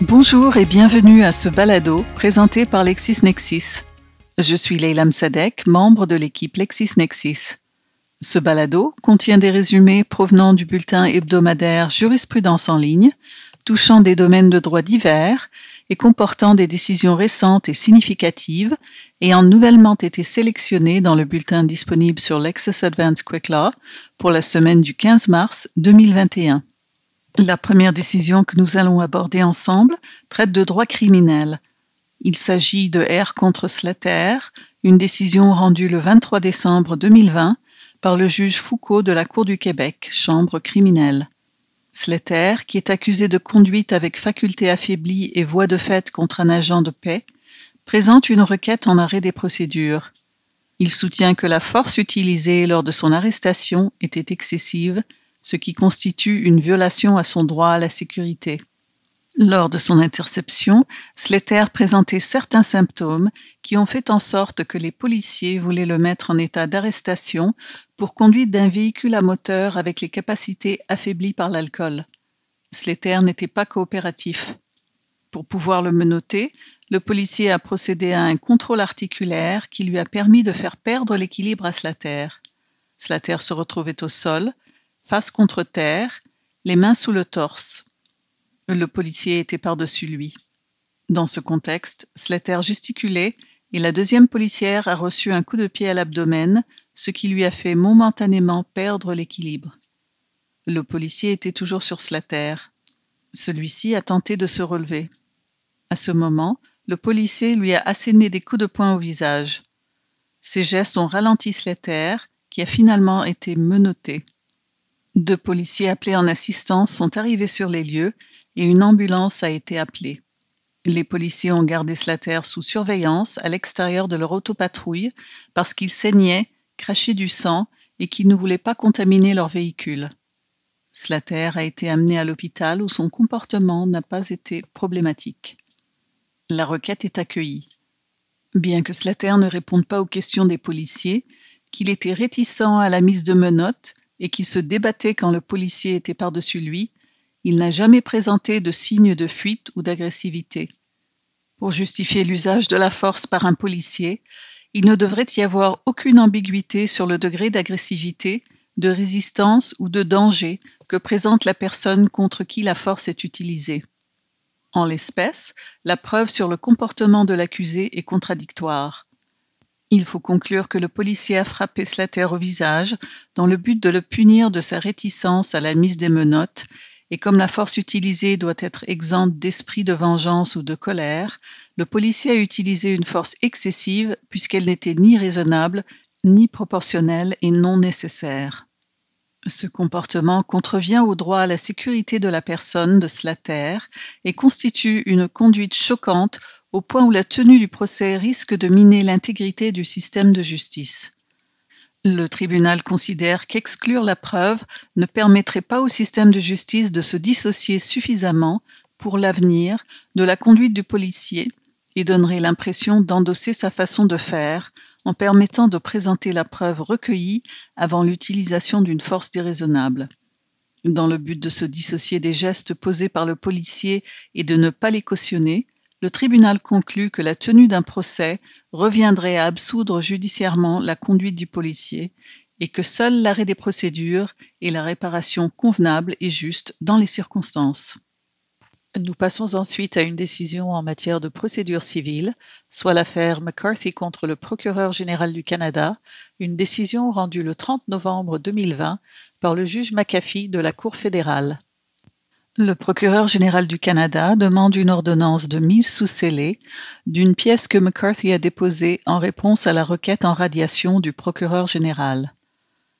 Bonjour et bienvenue à ce balado présenté par LexisNexis. Je suis Leila Msadek, membre de l'équipe LexisNexis. Ce balado contient des résumés provenant du bulletin hebdomadaire Jurisprudence en ligne, touchant des domaines de droit divers et comportant des décisions récentes et significatives ayant nouvellement été sélectionnées dans le bulletin disponible sur Lexis Advanced Quick Law pour la semaine du 15 mars 2021. La première décision que nous allons aborder ensemble traite de droit criminel. Il s'agit de R contre Slater, une décision rendue le 23 décembre 2020 par le juge Foucault de la Cour du Québec, chambre criminelle. Slater, qui est accusé de conduite avec faculté affaiblie et voie de fait contre un agent de paix, présente une requête en arrêt des procédures. Il soutient que la force utilisée lors de son arrestation était excessive ce qui constitue une violation à son droit à la sécurité. Lors de son interception, Slater présentait certains symptômes qui ont fait en sorte que les policiers voulaient le mettre en état d'arrestation pour conduite d'un véhicule à moteur avec les capacités affaiblies par l'alcool. Slater n'était pas coopératif. Pour pouvoir le menotter, le policier a procédé à un contrôle articulaire qui lui a permis de faire perdre l'équilibre à Slater. Slater se retrouvait au sol, face contre terre, les mains sous le torse. Le policier était par-dessus lui. Dans ce contexte, Slater gesticulait et la deuxième policière a reçu un coup de pied à l'abdomen, ce qui lui a fait momentanément perdre l'équilibre. Le policier était toujours sur Slater. Celui-ci a tenté de se relever. À ce moment, le policier lui a asséné des coups de poing au visage. Ces gestes ont ralenti Slater, qui a finalement été menotté. Deux policiers appelés en assistance sont arrivés sur les lieux et une ambulance a été appelée. Les policiers ont gardé Slater sous surveillance à l'extérieur de leur autopatrouille parce qu'ils saignaient, crachaient du sang et qu'ils ne voulaient pas contaminer leur véhicule. Slater a été amené à l'hôpital où son comportement n'a pas été problématique. La requête est accueillie. Bien que Slater ne réponde pas aux questions des policiers, qu'il était réticent à la mise de menottes et qu'il se débattait quand le policier était par-dessus lui, il n'a jamais présenté de signe de fuite ou d'agressivité. Pour justifier l'usage de la force par un policier, il ne devrait y avoir aucune ambiguïté sur le degré d'agressivité, de résistance ou de danger que présente la personne contre qui la force est utilisée. En l'espèce, la preuve sur le comportement de l'accusé est contradictoire. Il faut conclure que le policier a frappé Slater au visage dans le but de le punir de sa réticence à la mise des menottes, et comme la force utilisée doit être exempte d'esprit de vengeance ou de colère, le policier a utilisé une force excessive puisqu'elle n'était ni raisonnable, ni proportionnelle et non nécessaire. Ce comportement contrevient au droit à la sécurité de la personne de Slater et constitue une conduite choquante au point où la tenue du procès risque de miner l'intégrité du système de justice. Le tribunal considère qu'exclure la preuve ne permettrait pas au système de justice de se dissocier suffisamment pour l'avenir de la conduite du policier et donnerait l'impression d'endosser sa façon de faire en permettant de présenter la preuve recueillie avant l'utilisation d'une force déraisonnable. Dans le but de se dissocier des gestes posés par le policier et de ne pas les cautionner, le tribunal conclut que la tenue d'un procès reviendrait à absoudre judiciairement la conduite du policier et que seul l'arrêt des procédures est la réparation convenable et juste dans les circonstances. Nous passons ensuite à une décision en matière de procédure civile, soit l'affaire McCarthy contre le procureur général du Canada, une décision rendue le 30 novembre 2020 par le juge McAfee de la Cour fédérale. Le procureur général du Canada demande une ordonnance de mise sous scellé d'une pièce que McCarthy a déposée en réponse à la requête en radiation du procureur général.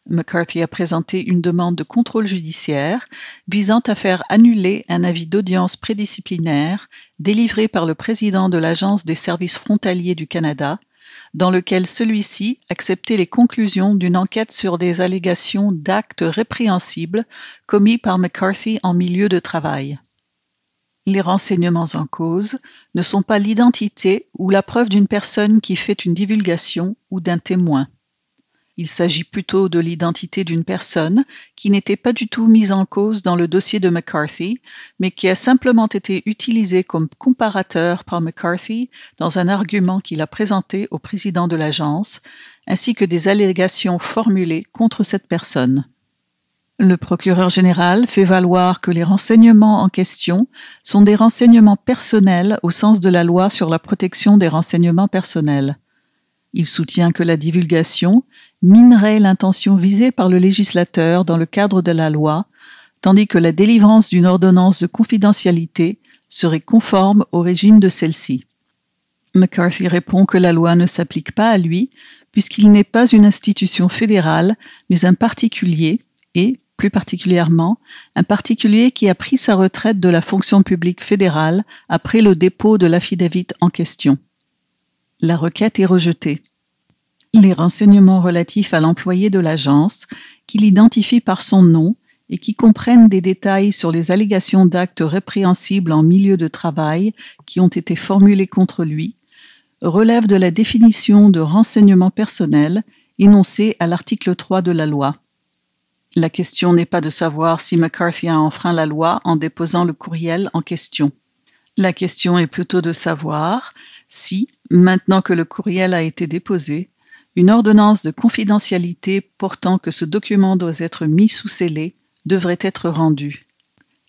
McCarthy a présenté une demande de contrôle judiciaire visant à faire annuler un avis d'audience prédisciplinaire délivré par le président de l'Agence des services frontaliers du Canada dans lequel celui-ci acceptait les conclusions d'une enquête sur des allégations d'actes répréhensibles commis par McCarthy en milieu de travail. Les renseignements en cause ne sont pas l'identité ou la preuve d'une personne qui fait une divulgation ou d'un témoin. Il s'agit plutôt de l'identité d'une personne qui n'était pas du tout mise en cause dans le dossier de McCarthy, mais qui a simplement été utilisée comme comparateur par McCarthy dans un argument qu'il a présenté au président de l'agence, ainsi que des allégations formulées contre cette personne. Le procureur général fait valoir que les renseignements en question sont des renseignements personnels au sens de la loi sur la protection des renseignements personnels. Il soutient que la divulgation minerait l'intention visée par le législateur dans le cadre de la loi, tandis que la délivrance d'une ordonnance de confidentialité serait conforme au régime de celle-ci. McCarthy répond que la loi ne s'applique pas à lui puisqu'il n'est pas une institution fédérale, mais un particulier et, plus particulièrement, un particulier qui a pris sa retraite de la fonction publique fédérale après le dépôt de l'affidavit en question. La requête est rejetée. Les renseignements relatifs à l'employé de l'agence, qu'il identifie par son nom et qui comprennent des détails sur les allégations d'actes répréhensibles en milieu de travail qui ont été formulés contre lui, relèvent de la définition de renseignement personnel énoncée à l'article 3 de la loi. La question n'est pas de savoir si McCarthy a enfreint la loi en déposant le courriel en question. La question est plutôt de savoir si, maintenant que le courriel a été déposé, une ordonnance de confidentialité portant que ce document doit être mis sous scellé devrait être rendue.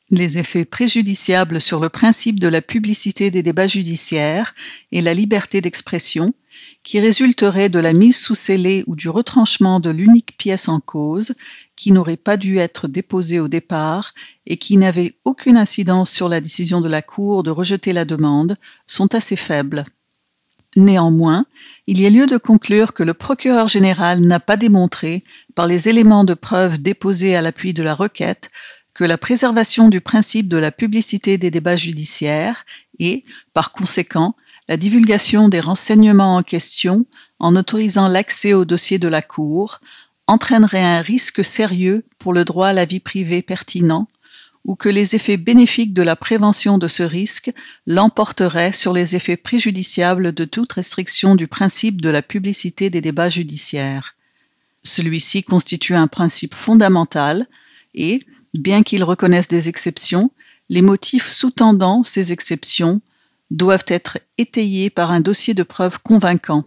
Les effets préjudiciables sur le principe de la publicité des débats judiciaires et la liberté d'expression, qui résulteraient de la mise sous scellé ou du retranchement de l'unique pièce en cause, qui n'aurait pas dû être déposée au départ et qui n'avait aucune incidence sur la décision de la Cour de rejeter la demande, sont assez faibles. Néanmoins, il y a lieu de conclure que le procureur général n'a pas démontré, par les éléments de preuve déposés à l'appui de la requête, que la préservation du principe de la publicité des débats judiciaires et, par conséquent, la divulgation des renseignements en question en autorisant l'accès au dossier de la Cour entraînerait un risque sérieux pour le droit à la vie privée pertinent ou que les effets bénéfiques de la prévention de ce risque l'emporteraient sur les effets préjudiciables de toute restriction du principe de la publicité des débats judiciaires. Celui-ci constitue un principe fondamental et, bien qu'il reconnaisse des exceptions, les motifs sous-tendant ces exceptions doivent être étayés par un dossier de preuves convaincant.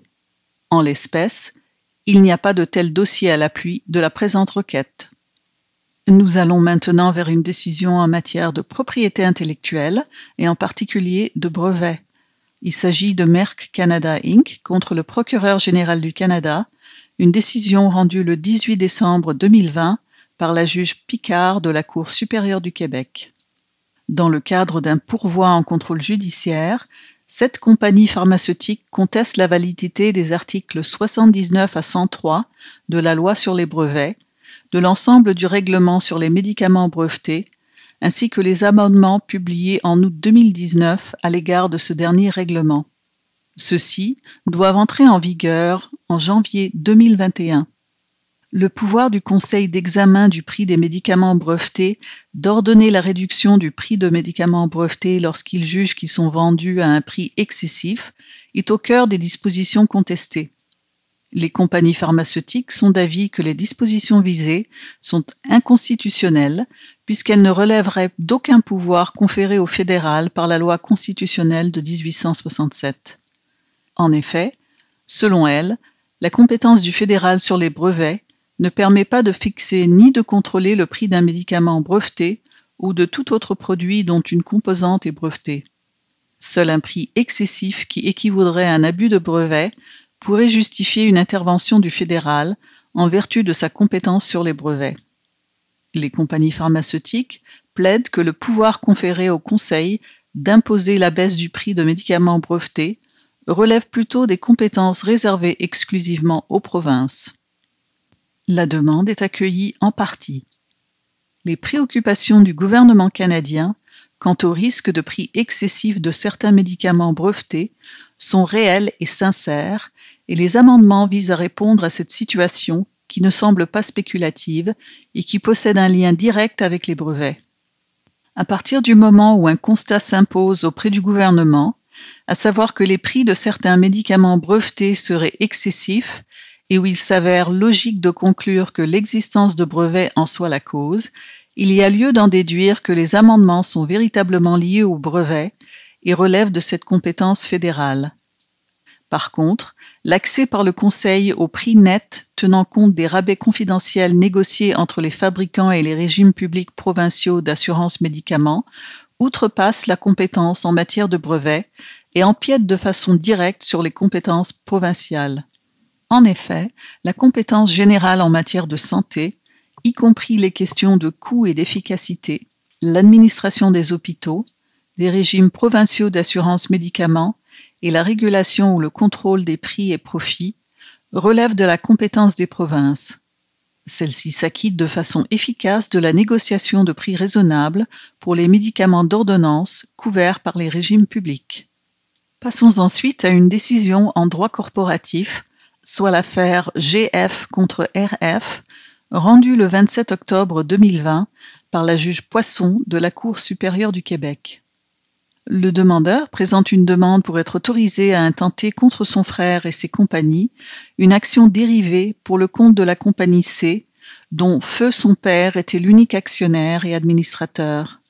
En l'espèce, il n'y a pas de tel dossier à l'appui de la présente requête. Nous allons maintenant vers une décision en matière de propriété intellectuelle et en particulier de brevets. Il s'agit de Merck Canada Inc. contre le procureur général du Canada, une décision rendue le 18 décembre 2020 par la juge Picard de la Cour supérieure du Québec. Dans le cadre d'un pourvoi en contrôle judiciaire, cette compagnie pharmaceutique conteste la validité des articles 79 à 103 de la loi sur les brevets de l'ensemble du règlement sur les médicaments brevetés, ainsi que les amendements publiés en août 2019 à l'égard de ce dernier règlement. Ceux-ci doivent entrer en vigueur en janvier 2021. Le pouvoir du Conseil d'examen du prix des médicaments brevetés d'ordonner la réduction du prix de médicaments brevetés lorsqu'il juge qu'ils sont vendus à un prix excessif est au cœur des dispositions contestées. Les compagnies pharmaceutiques sont d'avis que les dispositions visées sont inconstitutionnelles puisqu'elles ne relèveraient d'aucun pouvoir conféré au fédéral par la loi constitutionnelle de 1867. En effet, selon elles, la compétence du fédéral sur les brevets ne permet pas de fixer ni de contrôler le prix d'un médicament breveté ou de tout autre produit dont une composante est brevetée. Seul un prix excessif qui équivaudrait à un abus de brevet pourrait justifier une intervention du fédéral en vertu de sa compétence sur les brevets. Les compagnies pharmaceutiques plaident que le pouvoir conféré au Conseil d'imposer la baisse du prix de médicaments brevetés relève plutôt des compétences réservées exclusivement aux provinces. La demande est accueillie en partie. Les préoccupations du gouvernement canadien quant au risque de prix excessif de certains médicaments brevetés sont réelles et sincères et les amendements visent à répondre à cette situation qui ne semble pas spéculative et qui possède un lien direct avec les brevets. À partir du moment où un constat s'impose auprès du gouvernement, à savoir que les prix de certains médicaments brevetés seraient excessifs et où il s'avère logique de conclure que l'existence de brevets en soit la cause, il y a lieu d'en déduire que les amendements sont véritablement liés au brevet et relèvent de cette compétence fédérale. Par contre, l'accès par le Conseil au prix net tenant compte des rabais confidentiels négociés entre les fabricants et les régimes publics provinciaux d'assurance médicaments outrepasse la compétence en matière de brevet et empiète de façon directe sur les compétences provinciales. En effet, la compétence générale en matière de santé, y compris les questions de coût et d'efficacité, l'administration des hôpitaux, des régimes provinciaux d'assurance médicaments et la régulation ou le contrôle des prix et profits relèvent de la compétence des provinces. Celle-ci s'acquitte de façon efficace de la négociation de prix raisonnables pour les médicaments d'ordonnance couverts par les régimes publics. Passons ensuite à une décision en droit corporatif, soit l'affaire GF contre RF, rendue le 27 octobre 2020 par la juge Poisson de la Cour supérieure du Québec. Le demandeur présente une demande pour être autorisé à intenter contre son frère et ses compagnies une action dérivée pour le compte de la compagnie C, dont Feu son père était l'unique actionnaire et administrateur.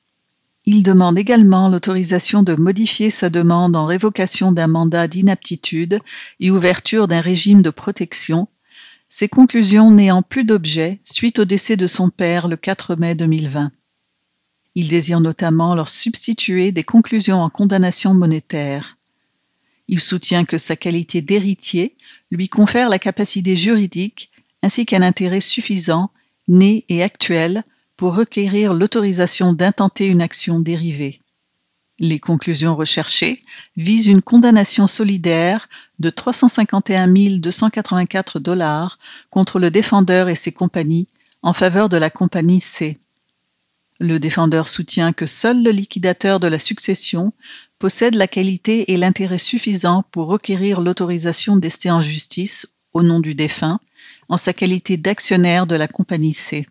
Il demande également l'autorisation de modifier sa demande en révocation d'un mandat d'inaptitude et ouverture d'un régime de protection, ces conclusions n'ayant plus d'objet suite au décès de son père le 4 mai 2020. Il désire notamment leur substituer des conclusions en condamnation monétaire. Il soutient que sa qualité d'héritier lui confère la capacité juridique ainsi qu'un intérêt suffisant, né et actuel, requérir l'autorisation d'intenter une action dérivée. Les conclusions recherchées visent une condamnation solidaire de 351 284 dollars contre le défendeur et ses compagnies en faveur de la compagnie C. Le défendeur soutient que seul le liquidateur de la succession possède la qualité et l'intérêt suffisants pour requérir l'autorisation d'ester en justice au nom du défunt en sa qualité d'actionnaire de la compagnie C.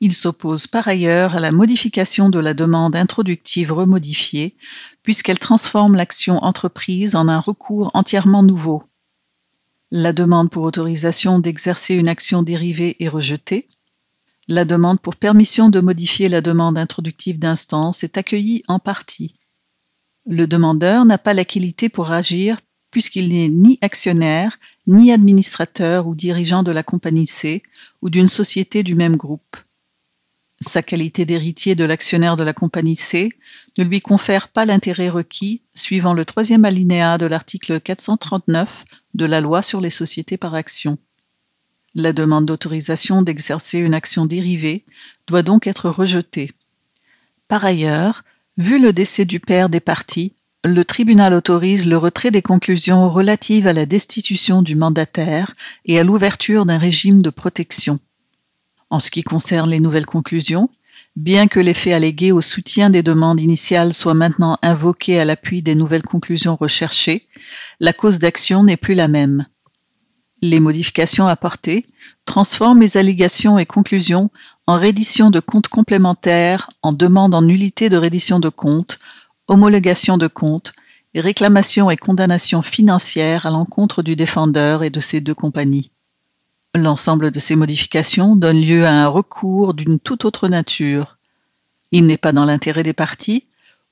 Il s'oppose par ailleurs à la modification de la demande introductive remodifiée, puisqu'elle transforme l'action entreprise en un recours entièrement nouveau. La demande pour autorisation d'exercer une action dérivée est rejetée, la demande pour permission de modifier la demande introductive d'instance est accueillie en partie. Le demandeur n'a pas la qualité pour agir puisqu'il n'est ni actionnaire, ni administrateur ou dirigeant de la compagnie C ou d'une société du même groupe. Sa qualité d'héritier de l'actionnaire de la compagnie C ne lui confère pas l'intérêt requis suivant le troisième alinéa de l'article 439 de la loi sur les sociétés par action. La demande d'autorisation d'exercer une action dérivée doit donc être rejetée. Par ailleurs, vu le décès du père des parties, le tribunal autorise le retrait des conclusions relatives à la destitution du mandataire et à l'ouverture d'un régime de protection. En ce qui concerne les nouvelles conclusions, bien que les faits allégués au soutien des demandes initiales soient maintenant invoqués à l'appui des nouvelles conclusions recherchées, la cause d'action n'est plus la même. Les modifications apportées transforment les allégations et conclusions en reddition de comptes complémentaires, en demande en nullité de reddition de comptes, homologation de comptes, et réclamation et condamnation financière à l'encontre du défendeur et de ses deux compagnies. L'ensemble de ces modifications donne lieu à un recours d'une toute autre nature. Il n'est pas dans l'intérêt des parties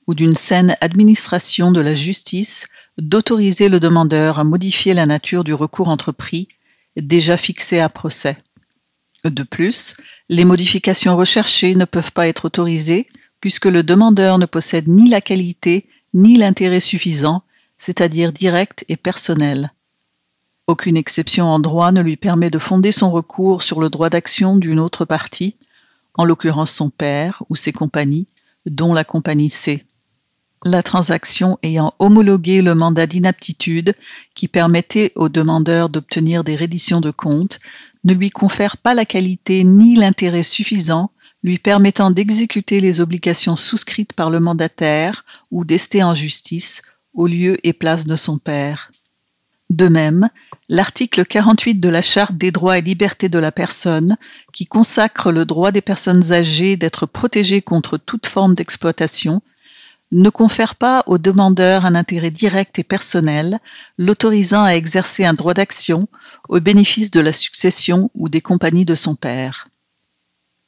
ou d'une saine administration de la justice d'autoriser le demandeur à modifier la nature du recours entrepris déjà fixé à procès. De plus, les modifications recherchées ne peuvent pas être autorisées puisque le demandeur ne possède ni la qualité ni l'intérêt suffisant, c'est-à-dire direct et personnel. Aucune exception en droit ne lui permet de fonder son recours sur le droit d'action d'une autre partie, en l'occurrence son père ou ses compagnies, dont la compagnie C la transaction ayant homologué le mandat d'inaptitude qui permettait au demandeur d'obtenir des redditions de comptes ne lui confère pas la qualité ni l'intérêt suffisant lui permettant d'exécuter les obligations souscrites par le mandataire ou d'ester en justice au lieu et place de son père. De même, l'article 48 de la Charte des droits et libertés de la personne, qui consacre le droit des personnes âgées d'être protégées contre toute forme d'exploitation, ne confère pas au demandeur un intérêt direct et personnel, l'autorisant à exercer un droit d'action au bénéfice de la succession ou des compagnies de son père.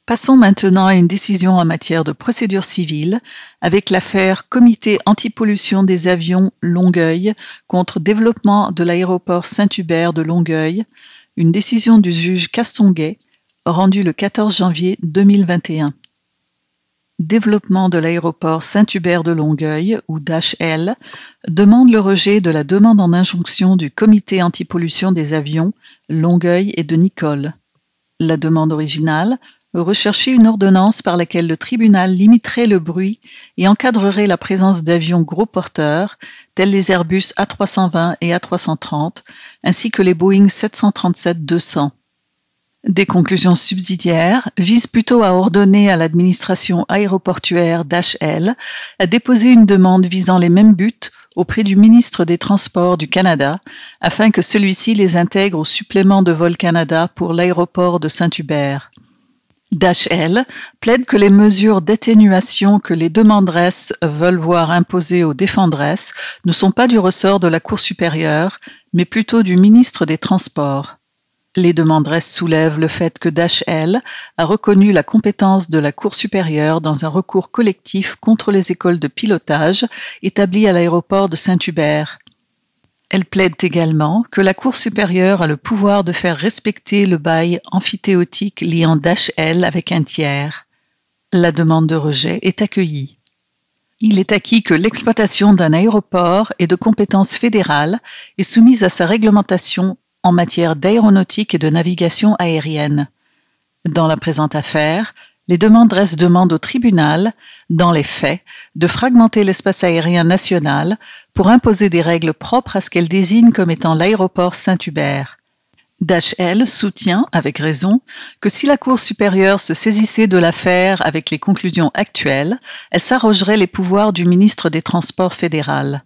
Passons maintenant à une décision en matière de procédure civile avec l'affaire Comité antipollution des avions Longueuil contre développement de l'aéroport Saint-Hubert de Longueuil, une décision du juge Castonguay rendue le 14 janvier 2021. Développement de l'aéroport Saint-Hubert de Longueuil, ou DHL, demande le rejet de la demande en injonction du Comité antipollution des avions Longueuil et de Nicole. La demande originale rechercher une ordonnance par laquelle le tribunal limiterait le bruit et encadrerait la présence d'avions gros porteurs, tels les Airbus A320 et A330, ainsi que les Boeing 737-200. Des conclusions subsidiaires visent plutôt à ordonner à l'administration aéroportuaire d'HL à déposer une demande visant les mêmes buts auprès du ministre des Transports du Canada afin que celui-ci les intègre au supplément de vol Canada pour l'aéroport de Saint-Hubert. DHL plaide que les mesures d'atténuation que les demanderesses veulent voir imposer aux défendresses ne sont pas du ressort de la Cour supérieure, mais plutôt du ministre des Transports. Les demanderesses soulèvent le fait que DHL a reconnu la compétence de la Cour supérieure dans un recours collectif contre les écoles de pilotage établies à l'aéroport de Saint-Hubert. Elle plaide également que la Cour supérieure a le pouvoir de faire respecter le bail amphithéotique liant DHL avec un tiers. La demande de rejet est accueillie. Il est acquis que l'exploitation d'un aéroport est de compétence fédérale et soumise à sa réglementation en matière d'aéronautique et de navigation aérienne. Dans la présente affaire, les demanderesses demandent au tribunal, dans les faits, de fragmenter l'espace aérien national pour imposer des règles propres à ce qu'elles désignent comme étant l'aéroport Saint-Hubert. DHL soutient, avec raison, que si la Cour supérieure se saisissait de l'affaire avec les conclusions actuelles, elle s'arrogerait les pouvoirs du ministre des Transports fédéral.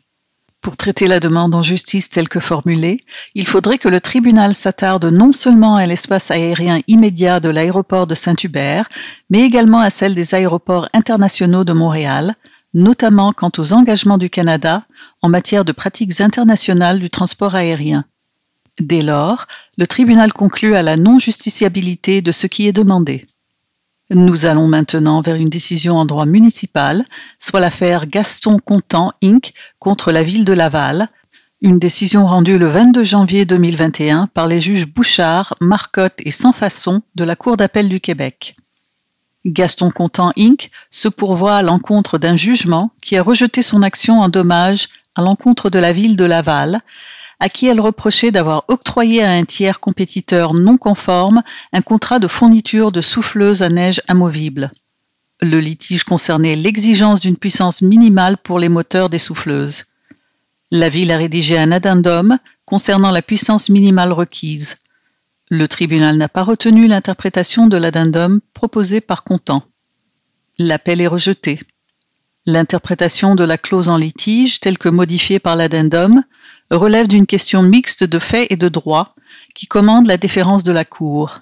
Pour traiter la demande en justice telle que formulée, il faudrait que le tribunal s'attarde non seulement à l'espace aérien immédiat de l'aéroport de Saint-Hubert, mais également à celle des aéroports internationaux de Montréal, notamment quant aux engagements du Canada en matière de pratiques internationales du transport aérien. Dès lors, le tribunal conclut à la non-justiciabilité de ce qui est demandé. Nous allons maintenant vers une décision en droit municipal, soit l'affaire Gaston Contant Inc. contre la ville de Laval, une décision rendue le 22 janvier 2021 par les juges Bouchard, Marcotte et Sans Façon de la Cour d'appel du Québec. Gaston Contant Inc. se pourvoit à l'encontre d'un jugement qui a rejeté son action en dommage à l'encontre de la ville de Laval, à qui elle reprochait d'avoir octroyé à un tiers compétiteur non conforme un contrat de fourniture de souffleuses à neige amovibles. Le litige concernait l'exigence d'une puissance minimale pour les moteurs des souffleuses. La ville a rédigé un addendum concernant la puissance minimale requise. Le tribunal n'a pas retenu l'interprétation de l'addendum proposée par Contant. L'appel est rejeté. L'interprétation de la clause en litige, telle que modifiée par l'addendum, relève d'une question mixte de fait et de droit qui commande la déférence de la Cour.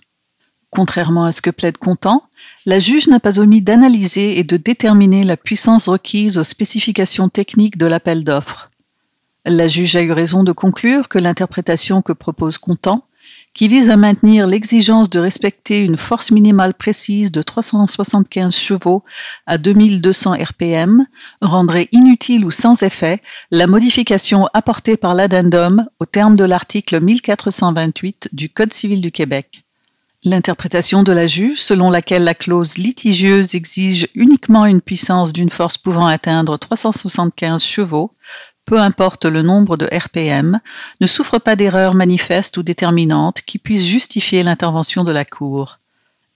Contrairement à ce que plaide Contant, la juge n'a pas omis d'analyser et de déterminer la puissance requise aux spécifications techniques de l'appel d'offres. La juge a eu raison de conclure que l'interprétation que propose Contant qui vise à maintenir l'exigence de respecter une force minimale précise de 375 chevaux à 2200 RPM, rendrait inutile ou sans effet la modification apportée par l'addendum au terme de l'article 1428 du Code civil du Québec. L'interprétation de la juge, selon laquelle la clause litigieuse exige uniquement une puissance d'une force pouvant atteindre 375 chevaux, peu importe le nombre de RPM, ne souffre pas d'erreurs manifestes ou déterminantes qui puissent justifier l'intervention de la Cour.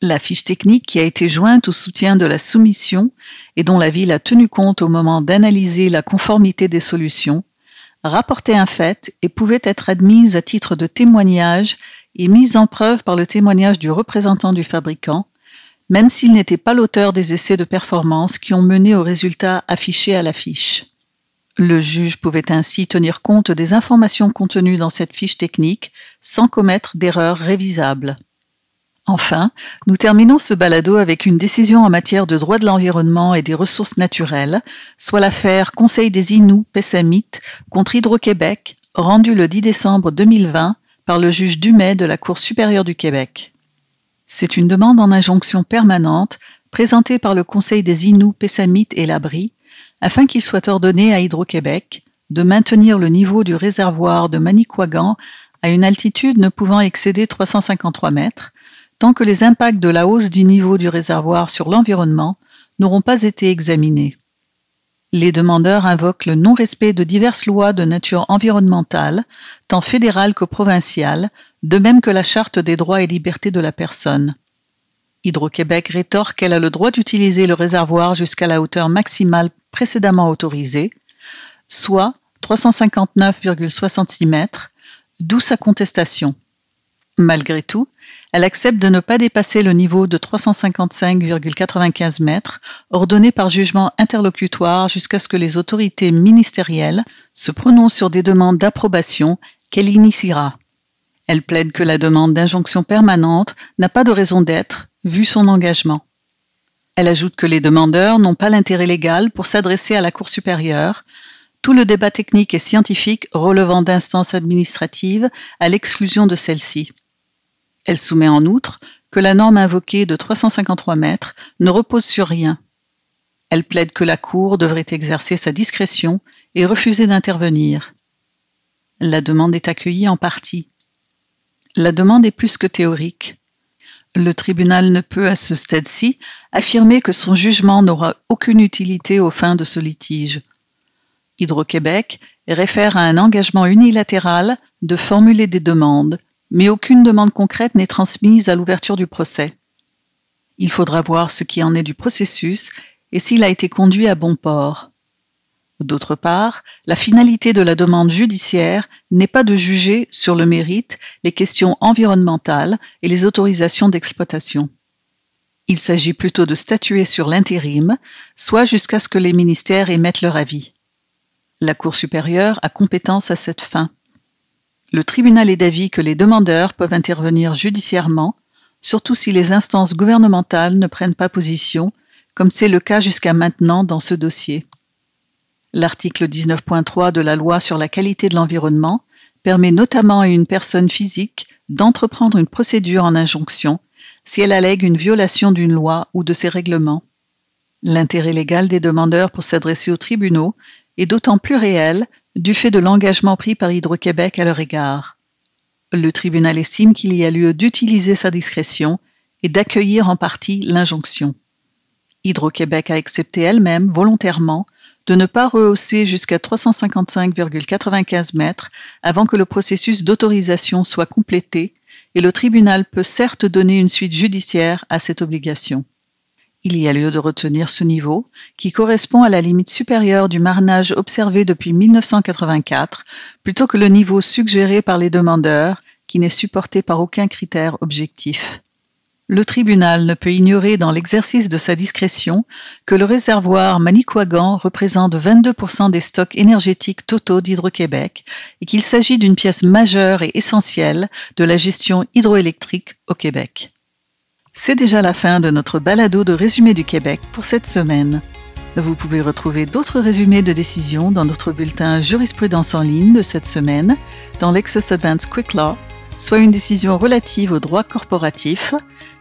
La fiche technique qui a été jointe au soutien de la soumission et dont la Ville a tenu compte au moment d'analyser la conformité des solutions, rapportait un fait et pouvait être admise à titre de témoignage et mise en preuve par le témoignage du représentant du fabricant, même s'il n'était pas l'auteur des essais de performance qui ont mené aux résultats affichés à la fiche. Le juge pouvait ainsi tenir compte des informations contenues dans cette fiche technique sans commettre d'erreurs révisables. Enfin, nous terminons ce balado avec une décision en matière de droit de l'environnement et des ressources naturelles, soit l'affaire Conseil des Inuits Pessamit contre Hydro-Québec, rendue le 10 décembre 2020 par le juge Dumais de la Cour supérieure du Québec. C'est une demande en injonction permanente présentée par le Conseil des Inuits Pessamit et l'Abri afin qu'il soit ordonné à Hydro-Québec de maintenir le niveau du réservoir de Manicouagan à une altitude ne pouvant excéder 353 mètres tant que les impacts de la hausse du niveau du réservoir sur l'environnement n'auront pas été examinés. Les demandeurs invoquent le non-respect de diverses lois de nature environnementale, tant fédérales que provinciales, de même que la Charte des droits et libertés de la personne. Hydro-Québec rétorque qu'elle a le droit d'utiliser le réservoir jusqu'à la hauteur maximale précédemment autorisée, soit 359,66 mètres, d'où sa contestation. Malgré tout, elle accepte de ne pas dépasser le niveau de 355,95 mètres ordonné par jugement interlocutoire jusqu'à ce que les autorités ministérielles se prononcent sur des demandes d'approbation qu'elle initiera. Elle plaide que la demande d'injonction permanente n'a pas de raison d'être, vu son engagement. Elle ajoute que les demandeurs n'ont pas l'intérêt légal pour s'adresser à la Cour supérieure, tout le débat technique et scientifique relevant d'instances administratives à l'exclusion de celle-ci. Elle soumet en outre que la norme invoquée de 353 mètres ne repose sur rien. Elle plaide que la Cour devrait exercer sa discrétion et refuser d'intervenir. La demande est accueillie en partie. La demande est plus que théorique. Le tribunal ne peut à ce stade-ci affirmer que son jugement n'aura aucune utilité aux fins de ce litige. Hydro-Québec réfère à un engagement unilatéral de formuler des demandes mais aucune demande concrète n'est transmise à l'ouverture du procès. Il faudra voir ce qui en est du processus et s'il a été conduit à bon port. D'autre part, la finalité de la demande judiciaire n'est pas de juger sur le mérite les questions environnementales et les autorisations d'exploitation. Il s'agit plutôt de statuer sur l'intérim, soit jusqu'à ce que les ministères émettent leur avis. La Cour supérieure a compétence à cette fin. Le tribunal est d'avis que les demandeurs peuvent intervenir judiciairement, surtout si les instances gouvernementales ne prennent pas position, comme c'est le cas jusqu'à maintenant dans ce dossier. L'article 19.3 de la loi sur la qualité de l'environnement permet notamment à une personne physique d'entreprendre une procédure en injonction si elle allègue une violation d'une loi ou de ses règlements. L'intérêt légal des demandeurs pour s'adresser aux tribunaux est d'autant plus réel du fait de l'engagement pris par Hydro-Québec à leur égard. Le tribunal estime qu'il y a lieu d'utiliser sa discrétion et d'accueillir en partie l'injonction. Hydro-Québec a accepté elle-même volontairement de ne pas rehausser jusqu'à 355,95 mètres avant que le processus d'autorisation soit complété et le tribunal peut certes donner une suite judiciaire à cette obligation. Il y a lieu de retenir ce niveau, qui correspond à la limite supérieure du marnage observé depuis 1984, plutôt que le niveau suggéré par les demandeurs, qui n'est supporté par aucun critère objectif. Le tribunal ne peut ignorer dans l'exercice de sa discrétion que le réservoir Manicouagan représente 22% des stocks énergétiques totaux d'Hydro-Québec et qu'il s'agit d'une pièce majeure et essentielle de la gestion hydroélectrique au Québec. C'est déjà la fin de notre balado de résumé du Québec pour cette semaine. Vous pouvez retrouver d'autres résumés de décisions dans notre bulletin jurisprudence en ligne de cette semaine dans l'Excess Advance Quick Law, soit une décision relative au droit corporatif,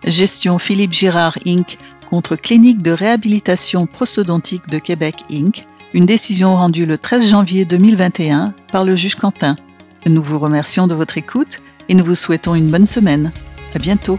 gestion Philippe Girard Inc. contre Clinique de réhabilitation prosthodontique de Québec Inc., une décision rendue le 13 janvier 2021 par le juge Quentin. Nous vous remercions de votre écoute et nous vous souhaitons une bonne semaine. À bientôt.